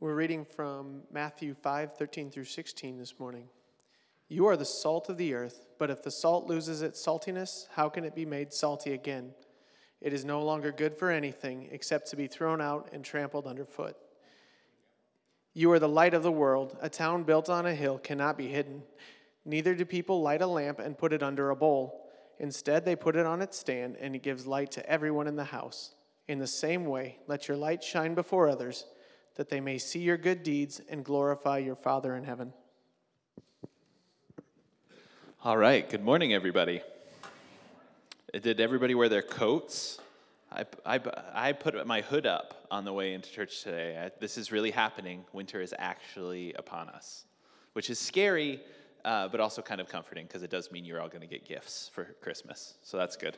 We're reading from Matthew 5 13 through 16 this morning. You are the salt of the earth, but if the salt loses its saltiness, how can it be made salty again? It is no longer good for anything except to be thrown out and trampled underfoot. You are the light of the world. A town built on a hill cannot be hidden. Neither do people light a lamp and put it under a bowl. Instead, they put it on its stand, and it gives light to everyone in the house. In the same way, let your light shine before others, that they may see your good deeds and glorify your Father in heaven. All right, good morning, everybody. Did everybody wear their coats? I, I, I put my hood up on the way into church today. I, this is really happening. Winter is actually upon us, which is scary, uh, but also kind of comforting because it does mean you're all going to get gifts for Christmas. So that's good.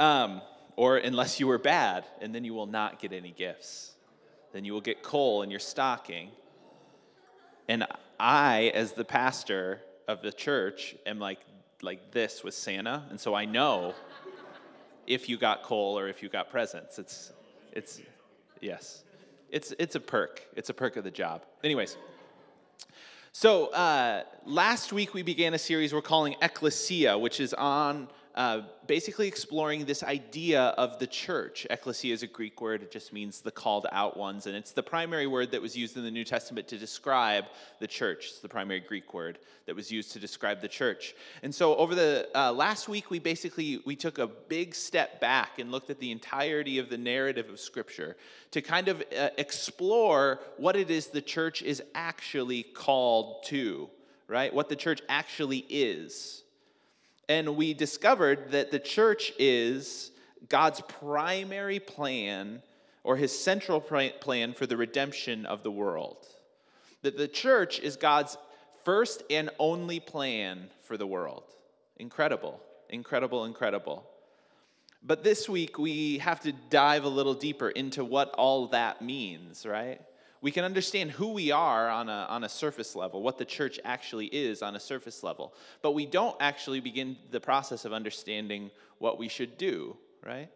Um, or unless you were bad, and then you will not get any gifts. Then you will get coal in your stocking. And I, as the pastor of the church, am like, like this with Santa. And so I know if you got coal or if you got presents. It's, it's, yes. It's, it's a perk. It's a perk of the job. Anyways. So uh, last week we began a series we're calling Ecclesia, which is on uh, basically exploring this idea of the church. Ecclesia is a Greek word, it just means the called out ones, and it's the primary word that was used in the New Testament to describe the church. It's the primary Greek word that was used to describe the church. And so over the uh, last week, we basically we took a big step back and looked at the entirety of the narrative of Scripture to kind of uh, explore what it is the church is actually called to, right? What the church actually is and we discovered that the church is God's primary plan or his central plan for the redemption of the world. That the church is God's first and only plan for the world. Incredible, incredible, incredible. But this week we have to dive a little deeper into what all that means, right? We can understand who we are on a, on a surface level, what the church actually is on a surface level, but we don't actually begin the process of understanding what we should do, right?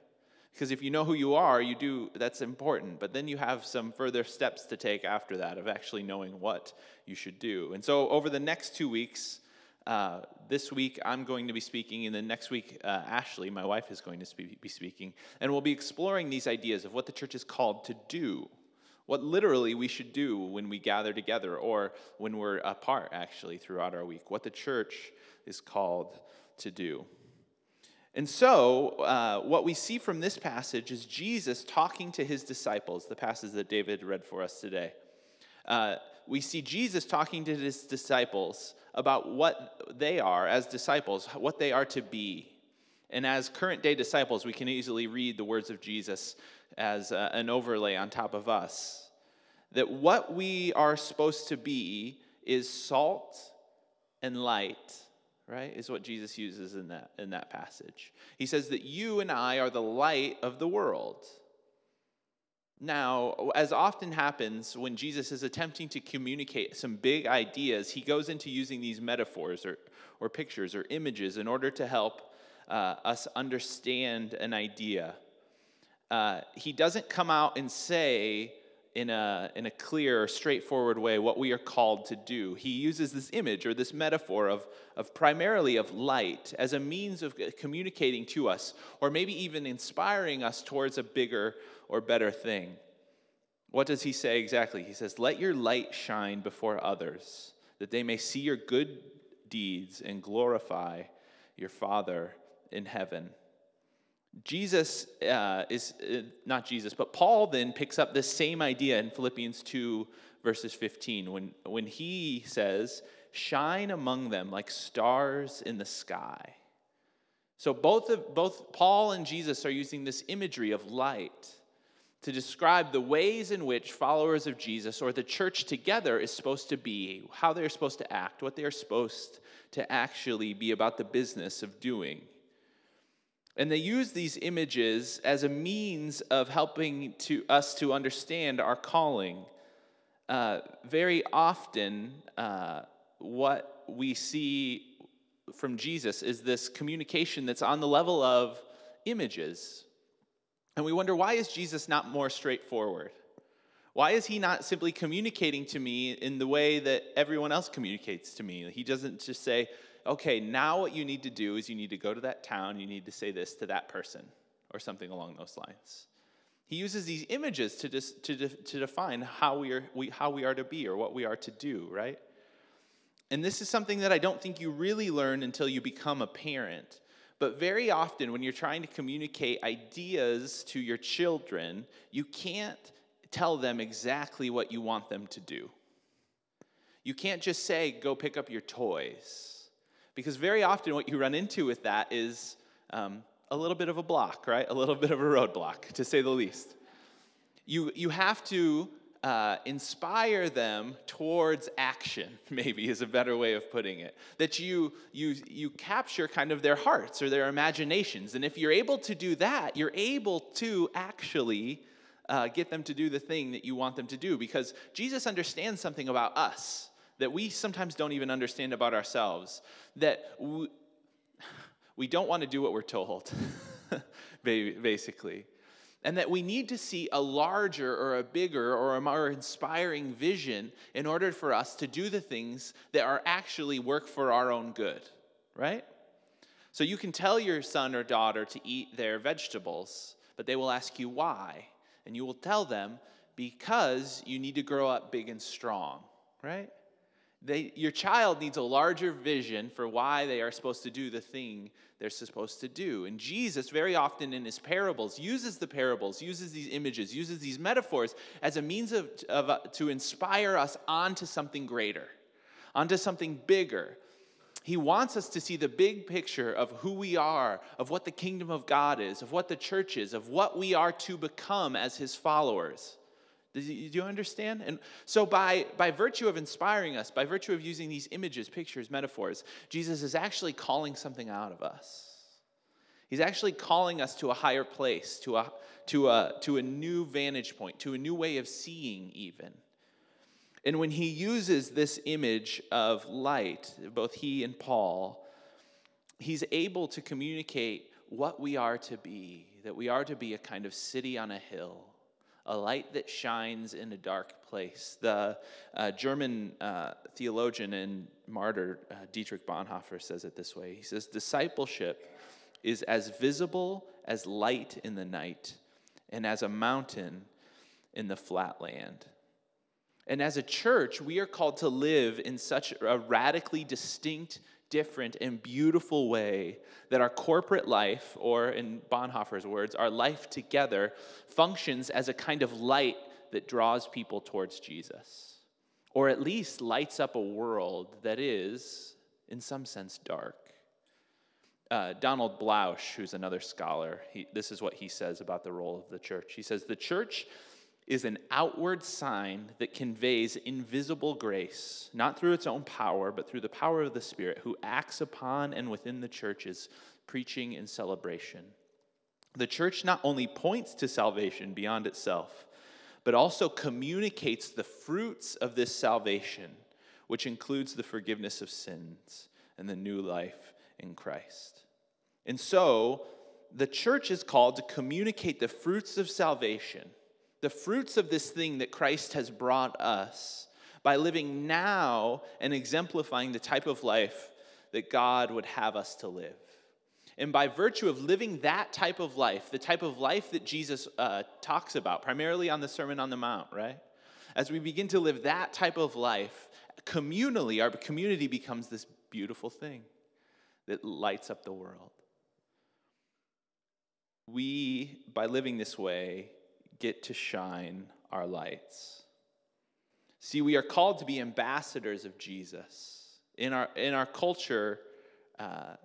Because if you know who you are, you do, that's important. But then you have some further steps to take after that of actually knowing what you should do. And so over the next two weeks, uh, this week I'm going to be speaking, and then next week uh, Ashley, my wife, is going to spe- be speaking. And we'll be exploring these ideas of what the church is called to do what literally we should do when we gather together or when we're apart, actually, throughout our week, what the church is called to do. And so, uh, what we see from this passage is Jesus talking to his disciples, the passage that David read for us today. Uh, we see Jesus talking to his disciples about what they are as disciples, what they are to be. And as current day disciples, we can easily read the words of Jesus as uh, an overlay on top of us. That what we are supposed to be is salt and light, right? Is what Jesus uses in that, in that passage. He says that you and I are the light of the world. Now, as often happens when Jesus is attempting to communicate some big ideas, he goes into using these metaphors or, or pictures or images in order to help uh, us understand an idea uh, he doesn't come out and say in a, in a clear, straightforward way what we are called to do. He uses this image or this metaphor of, of primarily of light as a means of communicating to us, or maybe even inspiring us towards a bigger or better thing. What does he say exactly? He says, Let your light shine before others, that they may see your good deeds and glorify your Father in heaven. Jesus uh, is uh, not Jesus, but Paul then picks up this same idea in Philippians 2, verses 15, when, when he says, Shine among them like stars in the sky. So both, of, both Paul and Jesus are using this imagery of light to describe the ways in which followers of Jesus or the church together is supposed to be, how they're supposed to act, what they're supposed to actually be about the business of doing. And they use these images as a means of helping to us to understand our calling. Uh, very often, uh, what we see from Jesus is this communication that's on the level of images. And we wonder why is Jesus not more straightforward? Why is he not simply communicating to me in the way that everyone else communicates to me? He doesn't just say, okay, now what you need to do is you need to go to that town, you need to say this to that person, or something along those lines. He uses these images to, dis, to, de, to define how we, are, we, how we are to be or what we are to do, right? And this is something that I don't think you really learn until you become a parent. But very often, when you're trying to communicate ideas to your children, you can't tell them exactly what you want them to do. You can't just say, go pick up your toys. Because very often, what you run into with that is um, a little bit of a block, right? A little bit of a roadblock, to say the least. You, you have to uh, inspire them towards action, maybe is a better way of putting it. That you, you, you capture kind of their hearts or their imaginations. And if you're able to do that, you're able to actually uh, get them to do the thing that you want them to do because Jesus understands something about us that we sometimes don't even understand about ourselves. That we, we don't want to do what we're told, basically. And that we need to see a larger or a bigger or a more inspiring vision in order for us to do the things that are actually work for our own good, right? So you can tell your son or daughter to eat their vegetables, but they will ask you why. And you will tell them, because you need to grow up big and strong, right? They, your child needs a larger vision for why they are supposed to do the thing they're supposed to do. And Jesus, very often in his parables, uses the parables, uses these images, uses these metaphors as a means of, of uh, to inspire us onto something greater, onto something bigger. He wants us to see the big picture of who we are, of what the kingdom of God is, of what the church is, of what we are to become as his followers. Do you, understand? And so, by, by virtue of inspiring us, by virtue of using these images, pictures, metaphors, Jesus is actually calling something out of us. He's actually calling us to a higher place, to a, to a, to a new vantage point, to a new way of seeing, even. And when he uses this image of light, both he and Paul, he's able to communicate what we are to be, that we are to be a kind of city on a hill, a light that shines in a dark place. The uh, German uh, theologian and martyr uh, Dietrich Bonhoeffer says it this way He says, Discipleship is as visible as light in the night and as a mountain in the flat land. And as a church, we are called to live in such a radically distinct, different, and beautiful way that our corporate life, or in Bonhoeffer's words, our life together, functions as a kind of light that draws people towards Jesus, or at least lights up a world that is, in some sense, dark. Uh, Donald Bloesch, who's another scholar, he, this is what he says about the role of the church. He says, The church is an outward sign that conveys invisible grace, not through its own power, but through the power of the Spirit, who acts upon and within the churches, preaching and celebration. The church not only points to salvation beyond itself, but also communicates the fruits of this salvation, which includes the forgiveness of sins and the new life in Christ. And so, the church is called to communicate the fruits of salvation the fruits of this thing that Christ has brought us by living now and exemplifying the type of life that God would have us to live. And by virtue of living that type of life, the type of life that Jesus uh, talks about, primarily on the Sermon on the Mount, right? As we begin to live that type of life, communally, our community becomes this beautiful thing that lights up the world. We, by living this way, get to shine our lights. See, we are called to be ambassadors of Jesus. In our, in our culture, uh,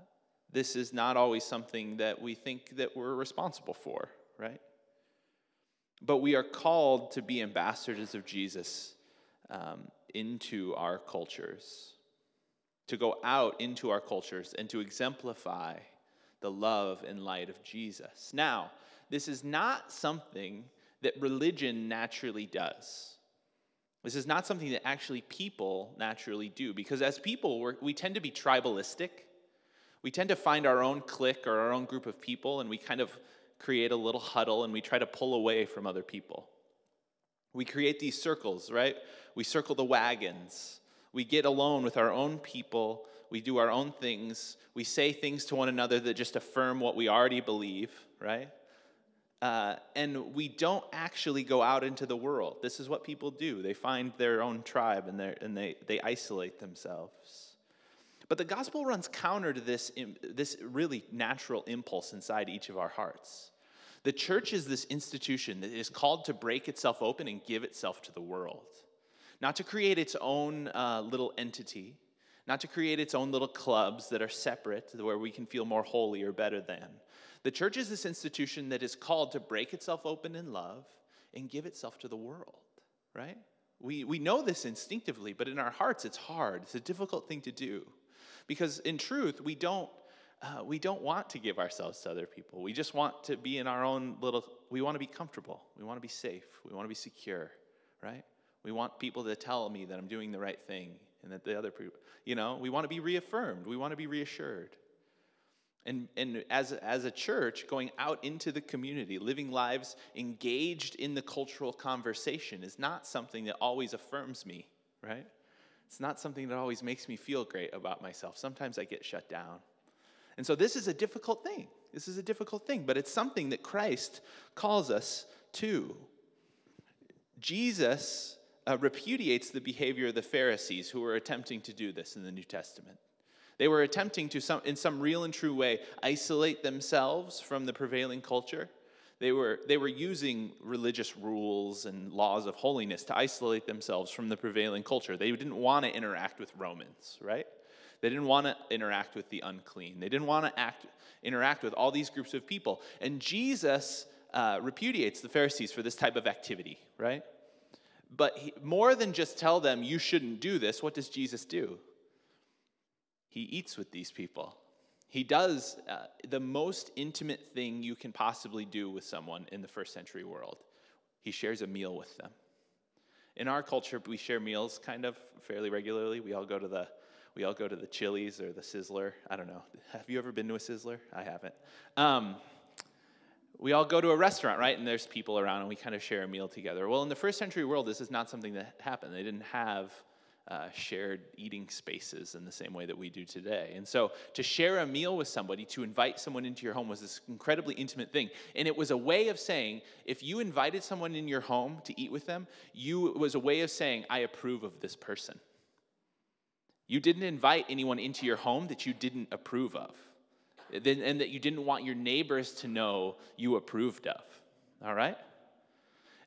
this is not always something that we think that we're responsible for, right? But we are called to be ambassadors of Jesus um, into our cultures, to go out into our cultures and to exemplify the love and light of Jesus. Now, this is not something that religion naturally does. This is not something that actually people naturally do because as people, we tend to be tribalistic. We tend to find our own clique or our own group of people and we kind of create a little huddle and we try to pull away from other people. We create these circles, right? We circle the wagons. We get alone with our own people. We do our own things. We say things to one another that just affirm what we already believe, right? Uh, and we don't actually go out into the world. This is what people do. They find their own tribe and, and they, they isolate themselves. But the gospel runs counter to this, this really natural impulse inside each of our hearts. The church is this institution that is called to break itself open and give itself to the world, not to create its own uh, little entity, not to create its own little clubs that are separate where we can feel more holy or better than. The church is this institution that is called to break itself open in love and give itself to the world, right? We, we know this instinctively, but in our hearts, it's hard. It's a difficult thing to do. Because in truth, we don't, uh, we don't want to give ourselves to other people. We just want to be in our own little, we want to be comfortable. We want to be safe. We want to be secure, right? We want people to tell me that I'm doing the right thing and that the other people, you know, we want to be reaffirmed. We want to be reassured. And, and as, as a church, going out into the community, living lives engaged in the cultural conversation is not something that always affirms me, right? It's not something that always makes me feel great about myself. Sometimes I get shut down. And so this is a difficult thing. This is a difficult thing, but it's something that Christ calls us to. Jesus uh, repudiates the behavior of the Pharisees who were attempting to do this in the New Testament. They were attempting to, some, in some real and true way, isolate themselves from the prevailing culture. They were, they were using religious rules and laws of holiness to isolate themselves from the prevailing culture. They didn't want to interact with Romans, right? They didn't want to interact with the unclean. They didn't want to act, interact with all these groups of people. And Jesus uh, repudiates the Pharisees for this type of activity, right? But he, more than just tell them, you shouldn't do this, what does Jesus do? He eats with these people. He does uh, the most intimate thing you can possibly do with someone in the first century world. He shares a meal with them. In our culture, we share meals kind of fairly regularly. We all go to the we all go to the Chili's or the Sizzler. I don't know. Have you ever been to a Sizzler? I haven't. Um, we all go to a restaurant, right? And there's people around, and we kind of share a meal together. Well, in the first century world, this is not something that happened. They didn't have uh, shared eating spaces in the same way that we do today. And so to share a meal with somebody, to invite someone into your home was this incredibly intimate thing. And it was a way of saying, if you invited someone in your home to eat with them, you it was a way of saying, I approve of this person. You didn't invite anyone into your home that you didn't approve of. And that you didn't want your neighbors to know you approved of. All right?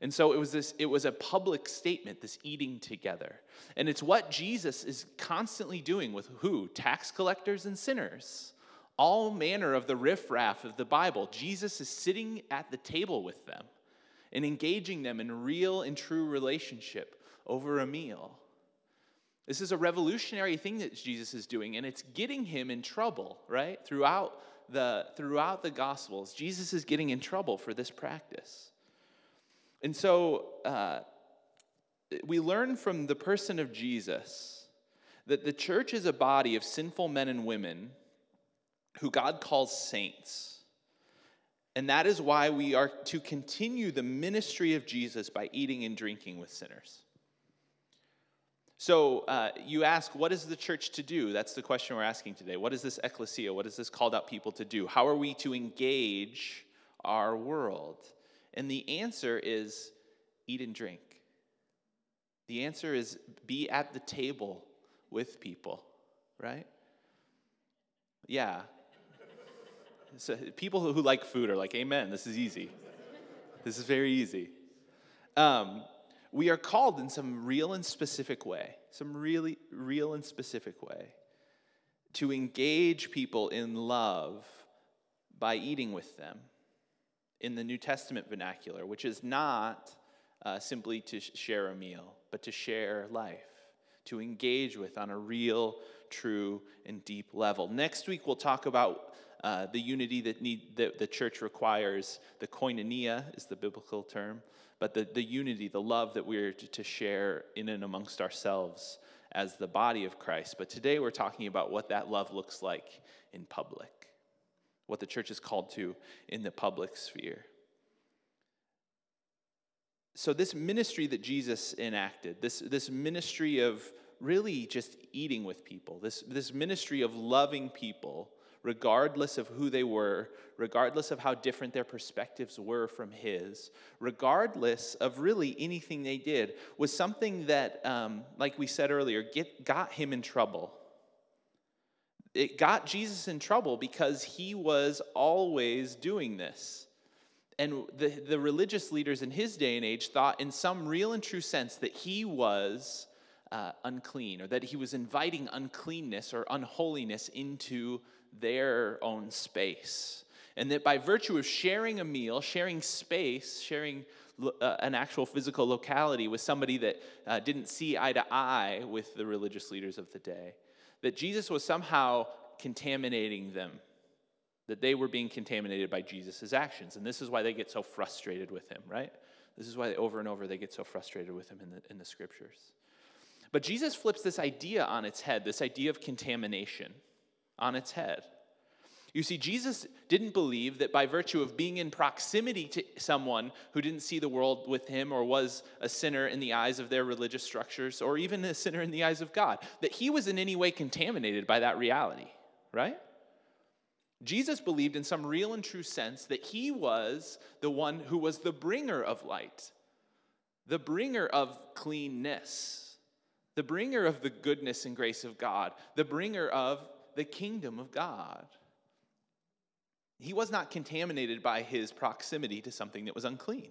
And so it was this it was a public statement this eating together. And it's what Jesus is constantly doing with who? Tax collectors and sinners. All manner of the riffraff of the Bible. Jesus is sitting at the table with them and engaging them in real and true relationship over a meal. This is a revolutionary thing that Jesus is doing, and it's getting him in trouble, right? Throughout the, throughout the Gospels, Jesus is getting in trouble for this practice. And so uh, we learn from the person of Jesus that the church is a body of sinful men and women who God calls saints. And that is why we are to continue the ministry of Jesus by eating and drinking with sinners. So uh, you ask, what is the church to do? That's the question we're asking today. What is this ecclesia? What is this called out people to do? How are we to engage our world? And the answer is eat and drink. The answer is be at the table with people, right? Yeah. So people who like food are like, Amen, this is easy. This is very easy. Um, we are called in some real and specific way, some really real and specific way, to engage people in love by eating with them in the New Testament vernacular, which is not uh, simply to share a meal, but to share life, to engage with on a real, true, and deep level. Next week, we'll talk about uh, the unity that, need, that the church requires. The koinonia is the biblical term, but the, the unity, the love that we're to, to share in and amongst ourselves as the body of Christ. But today, we're talking about what that love looks like in public what the church is called to in the public sphere. so this ministry that Jesus enacted, this, this ministry of really just eating with people, this, this ministry of loving people, regardless of who they were, regardless of how different their perspectives were from his, regardless of really anything they did, was something that, um, like we said earlier, get, got him in trouble. It got Jesus in trouble because he was always doing this. And the, the religious leaders in his day and age thought, in some real and true sense, that he was uh, unclean or that he was inviting uncleanness or unholiness into their own space. And that by virtue of sharing a meal, sharing space, sharing uh, an actual physical locality with somebody that uh, didn't see eye to eye with the religious leaders of the day, that Jesus was somehow contaminating them, that they were being contaminated by Jesus' actions. And this is why they get so frustrated with him, right? This is why over and over they get so frustrated with him in the, in the scriptures. But Jesus flips this idea on its head, this idea of contamination on its head. You see, Jesus didn't believe that by virtue of being in proximity to someone who didn't see the world with him or was a sinner in the eyes of their religious structures or even a sinner in the eyes of God, that he was in any way contaminated by that reality, right? Jesus believed in some real and true sense that he was the one who was the bringer of light, the bringer of cleanness, the bringer of the goodness and grace of God, the bringer of the kingdom of God. He was not contaminated by his proximity to something that was unclean.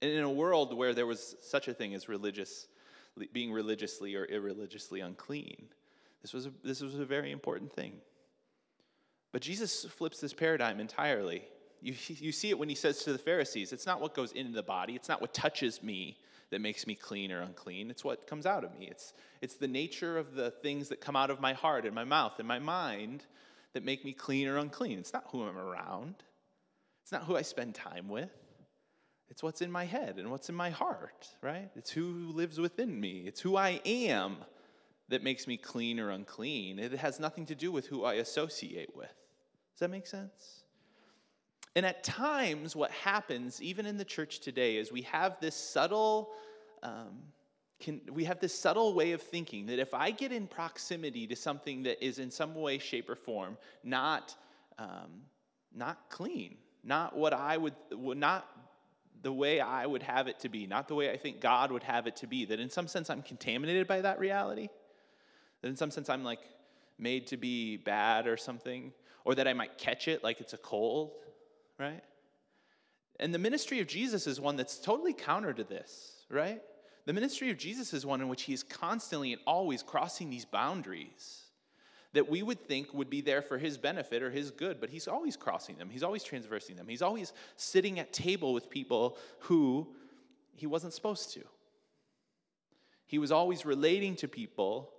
And in a world where there was such a thing as religious, being religiously or irreligiously unclean, this was a, this was a very important thing. But Jesus flips this paradigm entirely. You, you see it when he says to the Pharisees, it's not what goes into the body, it's not what touches me that makes me clean or unclean. It's what comes out of me. It's, it's the nature of the things that come out of my heart and my mouth and my mind that make me clean or unclean. It's not who I'm around, it's not who I spend time with. It's what's in my head and what's in my heart, right? It's who lives within me. It's who I am that makes me clean or unclean. It has nothing to do with who I associate with. Does that make sense? And at times, what happens, even in the church today, is we have this subtle, um, can, we have this subtle way of thinking that if I get in proximity to something that is in some way, shape, or form not, um, not clean, not what I would, not the way I would have it to be, not the way I think God would have it to be, that in some sense I'm contaminated by that reality, that in some sense I'm like made to be bad or something, or that I might catch it like it's a cold right? And the ministry of Jesus is one that's totally counter to this, right? The ministry of Jesus is one in which he is constantly and always crossing these boundaries that we would think would be there for his benefit or his good, but he's always crossing them. He's always transversing them. He's always sitting at table with people who he wasn't supposed to. He was always relating to people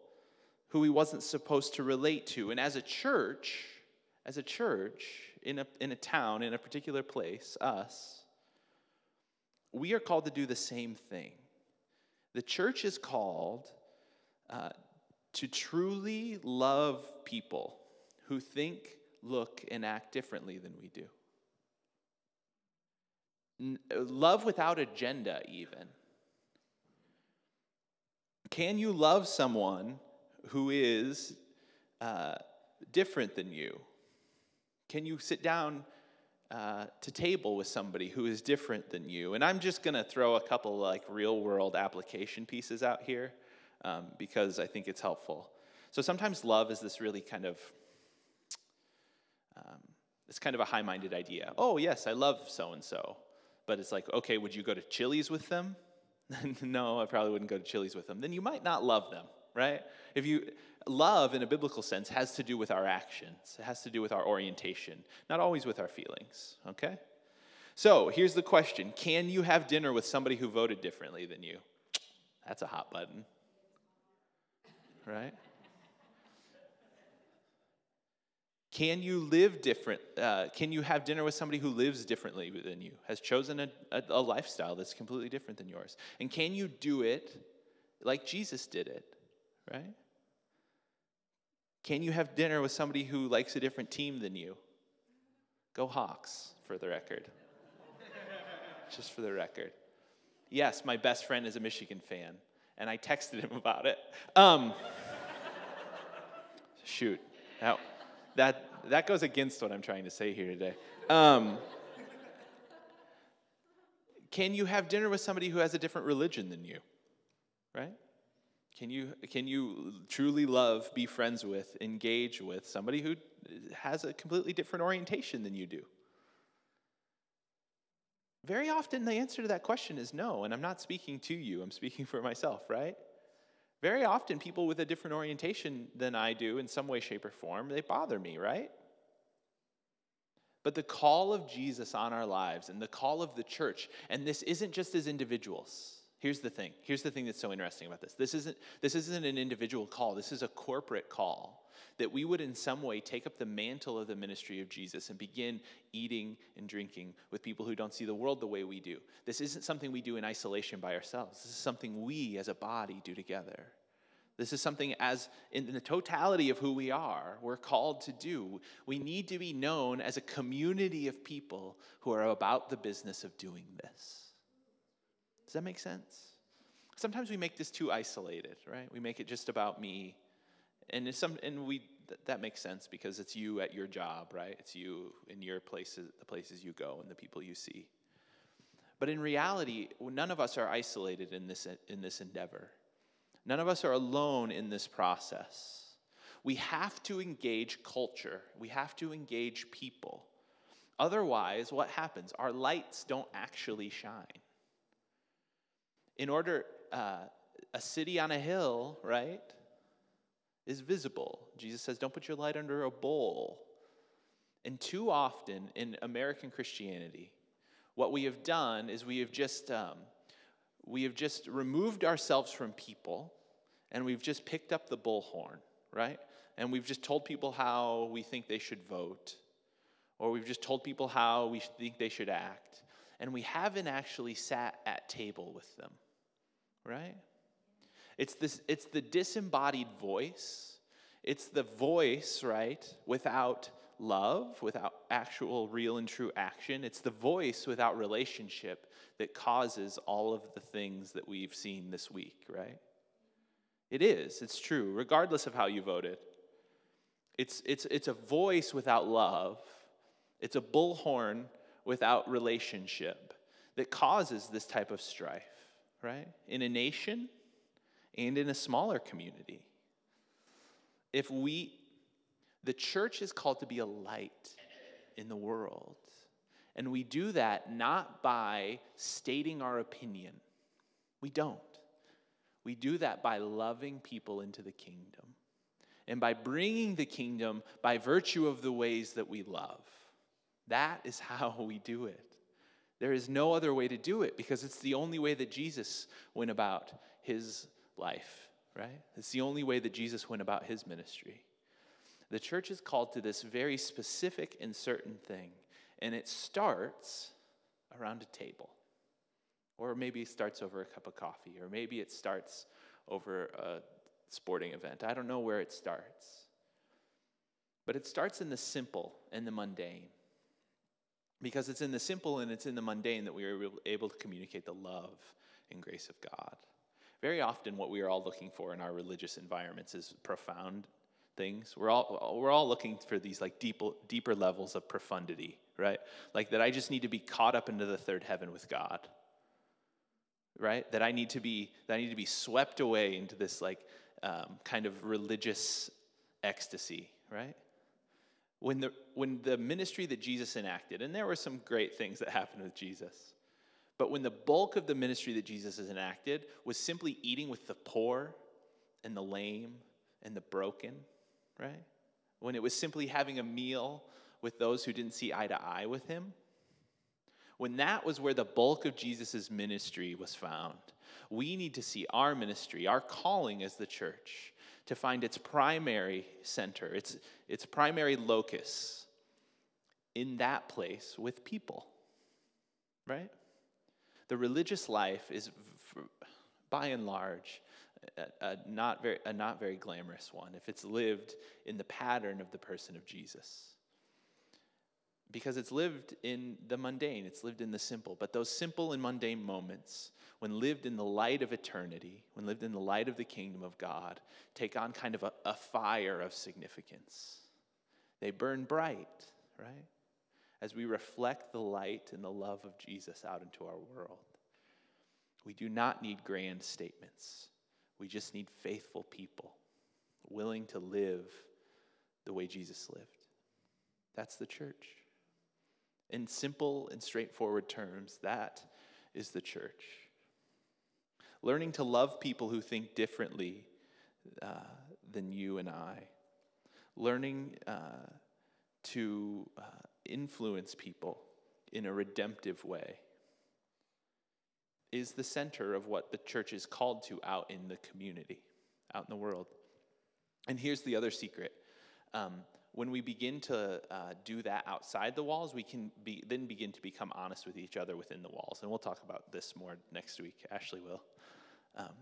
who he wasn't supposed to relate to. And as a church, as a church, in a, in a town, in a particular place, us, we are called to do the same thing. The church is called uh, to truly love people who think, look, and act differently than we do. N- love without agenda, even. Can you love someone who is uh, different than you? Can you sit down uh, to table with somebody who is different than you? And I'm just going to throw a couple like real world application pieces out here um, because I think it's helpful. So sometimes love is this really kind of um, it's kind of a high minded idea. Oh, yes, I love so and so. But it's like, okay, would you go to Chili's with them? no, I probably wouldn't go to Chili's with them. Then you might not love them, right? If you love in a biblical sense has to do with our actions, it has to do with our orientation, not always with our feelings, okay? So here's the question Can you have dinner with somebody who voted differently than you? That's a hot button, right? Can you live different? Uh, can you have dinner with somebody who lives differently than you, has chosen a, a, a lifestyle that's completely different than yours? And can you do it like Jesus did it, right? Can you have dinner with somebody who likes a different team than you? Go Hawks, for the record. Just for the record. Yes, my best friend is a Michigan fan, and I texted him about it. Um, shoot, that, that, that goes against what I'm trying to say here today. Um, can you have dinner with somebody who has a different religion than you? Right? Can you, can you truly love, be friends with, engage with somebody who has a completely different orientation than you do? Very often, the answer to that question is no, and I'm not speaking to you, I'm speaking for myself, right? Very often, people with a different orientation than I do, in some way, shape, or form, they bother me, right? But the call of Jesus on our lives and the call of the church, and this isn't just as individuals. Here's the thing. Here's the thing that's so interesting about this. This isn't, this isn't an individual call, this is a corporate call. That we would, in some way, take up the mantle of the ministry of Jesus and begin eating and drinking with people who don't see the world the way we do. This isn't something we do in isolation by ourselves. This is something we as a body do together. This is something, as in the totality of who we are, we're called to do. We need to be known as a community of people who are about the business of doing this. Does that make sense? Sometimes we make this too isolated, right? We make it just about me. And, some, and we, that makes sense because it's you at your job, right? It's you in your places, the places you go and the people you see. But in reality, none of us are isolated in this, in this endeavor. None of us are alone in this process. We have to engage culture, we have to engage people. Otherwise, what happens? Our lights don't actually shine. In order, uh, a city on a hill, right, is visible. Jesus says, don't put your light under a bowl. And too often in American Christianity, what we have done is we have just um, we have just removed ourselves from people and we've just picked up the bullhorn, right? And we've just told people how we think they should vote, or we've just told people how we think they should act, and we haven't actually sat at table with them, right? It's, this, it's the disembodied voice. It's the voice, right, without love, without actual, real, and true action. It's the voice without relationship that causes all of the things that we've seen this week, right? It is, it's true, regardless of how you voted. It's, it's, it's a voice without love, it's a bullhorn without relationship that causes this type of strife, right? In a nation and in a smaller community. If we, the church is called to be a light in the world. And we do that not by stating our opinion. We don't. We do that by loving people into the kingdom and by bringing the kingdom by virtue of the ways that we love. That is how we do it. There is no other way to do it because it's the only way that Jesus went about his life, right? It's the only way that Jesus went about his ministry. The church is called to this very specific and certain thing, and it starts around a table. Or maybe it starts over a cup of coffee, or maybe it starts over a sporting event. I don't know where it starts. But it starts in the simple and the mundane. Because it's in the simple and it's in the mundane that we are able to communicate the love and grace of God. Very often, what we are all looking for in our religious environments is profound things. We're all, we're all looking for these like deeper, deeper levels of profundity, right? Like that I just need to be caught up into the third heaven with God right? That I need to be that I need to be swept away into this like um, kind of religious ecstasy, right? When the when the ministry that Jesus enacted, and there were some great things that happened with Jesus, but when the bulk of the ministry that Jesus has enacted was simply eating with the poor and the lame and the broken, right? When it was simply having a meal with those who didn't see eye to eye with him, when that was where the bulk of Jesus' ministry was found, we need to see our ministry, our calling as the church, to find its primary center, its, its primary locus in that place with people, right? The religious life is, by and large, a, a, not very, a not very glamorous one if it's lived in the pattern of the person of Jesus. Because it's lived in the mundane, it's lived in the simple. But those simple and mundane moments, when lived in the light of eternity, when lived in the light of the kingdom of God, take on kind of a, a fire of significance. They burn bright, right? As we reflect the light and the love of Jesus out into our world. We do not need grand statements. We just need faithful people willing to live the way Jesus lived. That's the church. In simple and straightforward terms, that is the church. Learning to love people who think differently uh, than you and I. Learning uh, to uh, influence people in a redemptive way is the center of what the church is called to out in the community, out in the world. And here's the other secret. Um, when we begin to uh, do that outside the walls, we can be, then begin to become honest with each other within the walls. And we'll talk about this more next week. Ashley will. Um,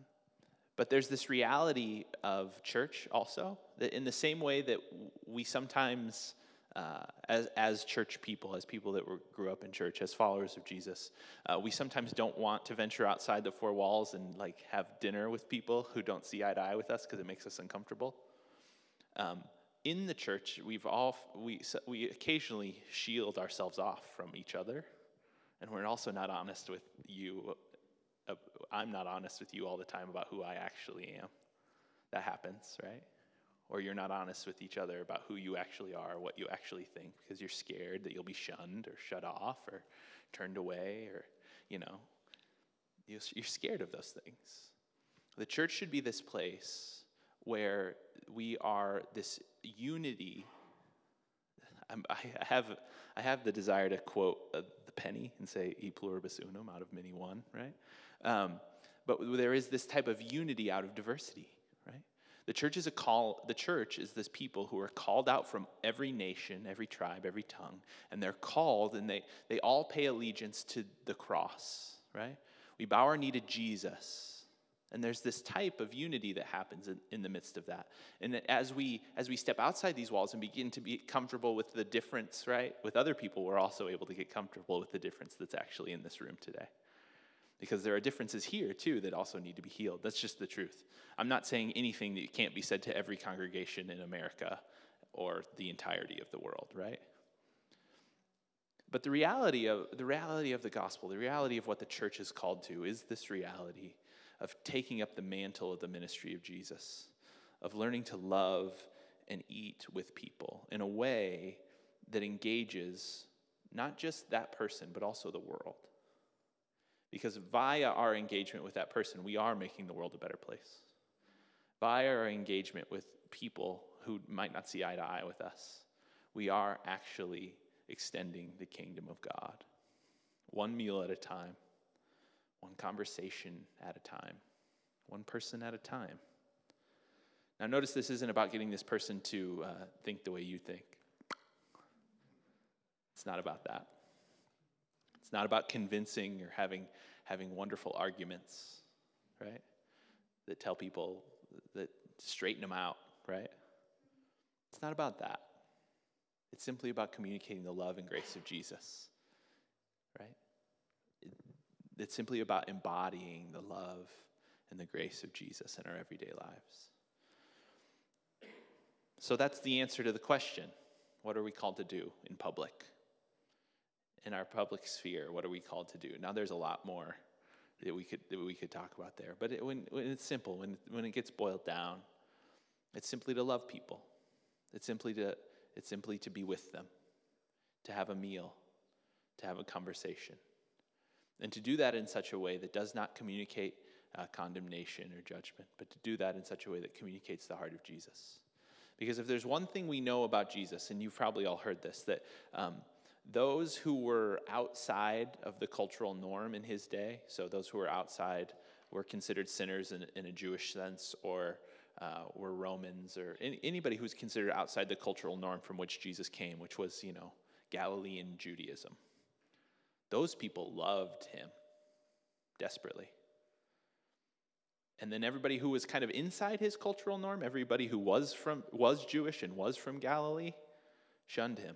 but there's this reality of church also, that in the same way that we sometimes, uh, as, as church people, as people that were, grew up in church, as followers of Jesus, uh, we sometimes don't want to venture outside the four walls and like have dinner with people who don't see eye to eye with us because it makes us uncomfortable. Um, in the church, we've all we we occasionally shield ourselves off from each other, and we're also not honest with you. Uh, I'm not honest with you all the time about who I actually am. That happens, right? Or you're not honest with each other about who you actually are, what you actually think, because you're scared that you'll be shunned or shut off or turned away, or you know, you're scared of those things. The church should be this place where we are this unity. I'm, i have, I have the desire to quote uh, the penny and say e pluribus unum out of many one, right? Um, but there is this type of unity out of diversity, right? The church is a call. The church is this people who are called out from every nation, every tribe, every tongue, and they're called, and they they all pay allegiance to the cross, right? We bow our knee to Jesus and there's this type of unity that happens in, in, the midst of that. And as we as we step outside these walls and begin to be comfortable with the difference, right, with other people, we're also able to get comfortable with the difference that's actually in this room today. Because there are differences here too that also need to be healed. That's just the truth. I'm not saying anything that can't be said to every congregation in America or the entirety of the world, right? But the reality of the reality of the gospel, the reality of what the church is called to is this reality of taking up the mantle of the ministry of Jesus, of learning to love and eat with people in a way that engages not just that person, but also the world. Because via our engagement with that person, we are making the world a better place. Via our engagement with people who might not see eye to eye with us, we are actually extending the kingdom of God, one meal at a time one conversation at a time, one person at a time. Now, notice this isn't about getting this person to uh, think the way you think. It's not about that. It's not about convincing or having, having wonderful arguments, right? That tell people, that straighten them out, right? It's not about that. It's simply about communicating the love and grace of Jesus, right? It's simply about embodying the love and the grace of Jesus in our everyday lives. So that's the answer to the question what are we called to do in public? In our public sphere, what are we called to do? Now, there's a lot more that we could, that we could talk about there, but it, when, when it's simple, when, when it gets boiled down, it's simply to love people. It's simply to, it's simply to be with them, to have a meal, to have a conversation. And to do that in such a way that does not communicate uh, condemnation or judgment, but to do that in such a way that communicates the heart of Jesus. Because if there's one thing we know about Jesus, and you've probably all heard this, that um, those who were outside of the cultural norm in his day, so those who were outside were considered sinners in, in a Jewish sense, or uh, were Romans, or any, anybody who's considered outside the cultural norm from which Jesus came, which was, you know, Galilean Judaism. Those people loved him desperately. And then everybody who was kind of inside his cultural norm, everybody who was from was Jewish and was from Galilee, shunned him.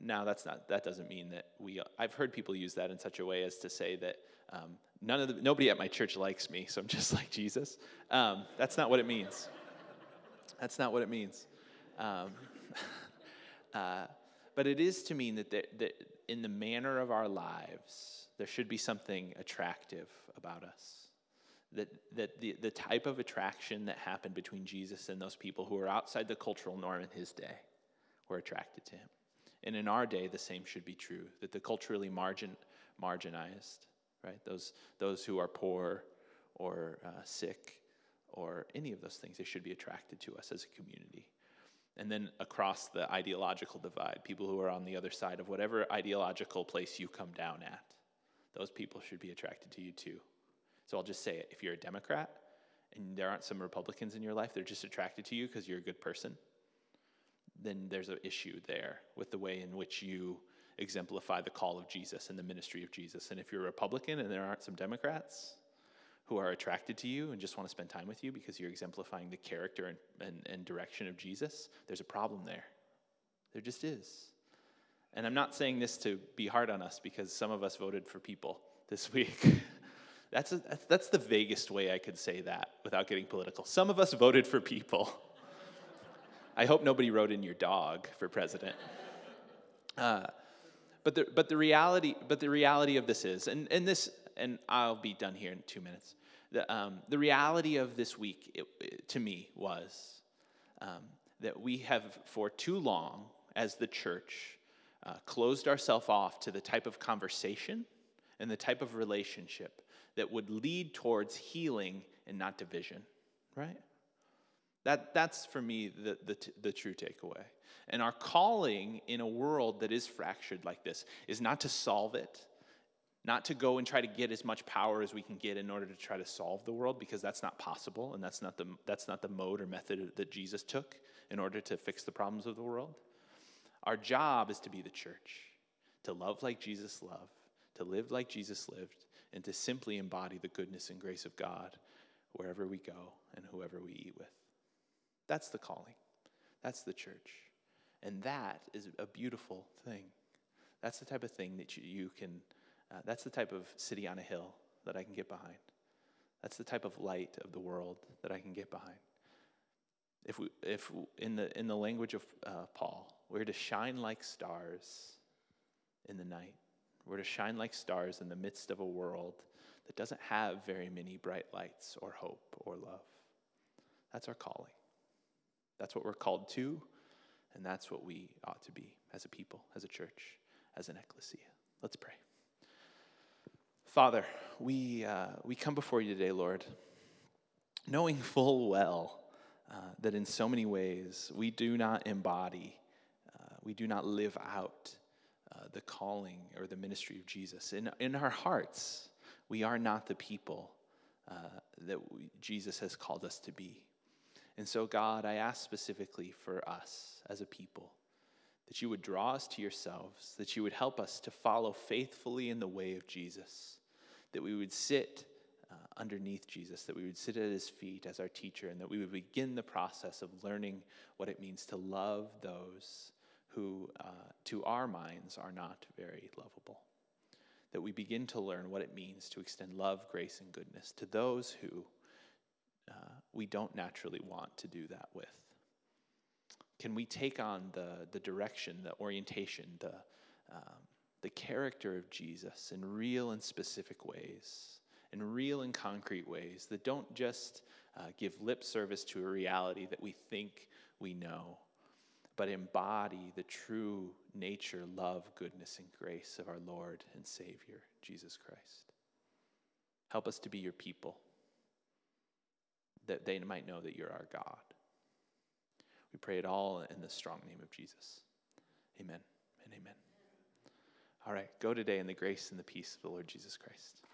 Now, that's not, that doesn't mean that we, I've heard people use that in such a way as to say that um, none of the, nobody at my church likes me, so I'm just like Jesus. Um, that's not what it means. That's not what it means. Um, uh, but it is to mean that, there, that in the manner of our lives, there should be something attractive about us. That, that the, the type of attraction that happened between Jesus and those people who were outside the cultural norm in his day were attracted to him. And in our day, the same should be true that the culturally margin, marginalized, right, those, those who are poor or uh, sick or any of those things, they should be attracted to us as a community. And then across the ideological divide, people who are on the other side of whatever ideological place you come down at, those people should be attracted to you too. So I'll just say it if you're a Democrat and there aren't some Republicans in your life, they're just attracted to you because you're a good person, then there's an issue there with the way in which you exemplify the call of Jesus and the ministry of Jesus. And if you're a Republican and there aren't some Democrats who are attracted to you and just want to spend time with you because you're exemplifying the character and, and, and direction of Jesus, there's a problem there. There just is. And I'm not saying this to be hard on us because some of us voted for people this week. that's, a, that's the vaguest way I could say that without getting political. Some of us voted for people. I hope nobody wrote in your dog for president. Uh, but the, but the reality but the reality of this is and, and this and I'll be done here in two minutes. The, um, the reality of this week it, it, to me was um, that we have for too long as the church uh, closed ourselves off to the type of conversation and the type of relationship that would lead towards healing and not division, right? That, that's for me the, the, the true takeaway. And our calling in a world that is fractured like this is not to solve it, not to go and try to get as much power as we can get in order to try to solve the world, because that's not possible, and that's not the, that's not the mode or method that Jesus took in order to fix the problems of the world. Our job is to be the church, to love like Jesus loved, to live like Jesus lived, and to simply embody the goodness and grace of God wherever we go and whoever we eat with. That's the calling. That's the church. And that is a beautiful thing. That's the type of thing that you, you can, uh, that's the type of city on a hill that I can get behind. That's the type of light of the world that I can get behind. If, we, if in, the, in the language of uh, Paul, we're to shine like stars in the night. We're to shine like stars in the midst of a world that doesn't have very many bright lights or hope or love. That's our calling. That's what we're called to, and that's what we ought to be as a people, as a church, as an ecclesia. Let's pray. Father, we, uh, we come before you today, Lord, knowing full well uh, that in so many ways we do not embody, uh, we do not live out uh, the calling or the ministry of Jesus. In, in our hearts, we are not the people uh, that we, Jesus has called us to be. And so, God, I ask specifically for us as a people that you would draw us to yourselves, that you would help us to follow faithfully in the way of Jesus, that we would sit uh, underneath Jesus, that we would sit at his feet as our teacher, and that we would begin the process of learning what it means to love those who, uh, to our minds, are not very lovable. That we begin to learn what it means to extend love, grace, and goodness to those who uh, we don't naturally want to do that with. Can we take on the, the direction, the orientation, the, um, the character of Jesus in real and specific ways, in real and concrete ways that don't just uh, give lip service to a reality that we think we know, but embody the true nature, love, goodness, and grace of our Lord and Savior, Jesus Christ. Help us to be your people, that they might know that you're our God. We pray it all in the strong name of Jesus. Amen and amen. All right, go today in the grace and the peace of the Lord Jesus Christ.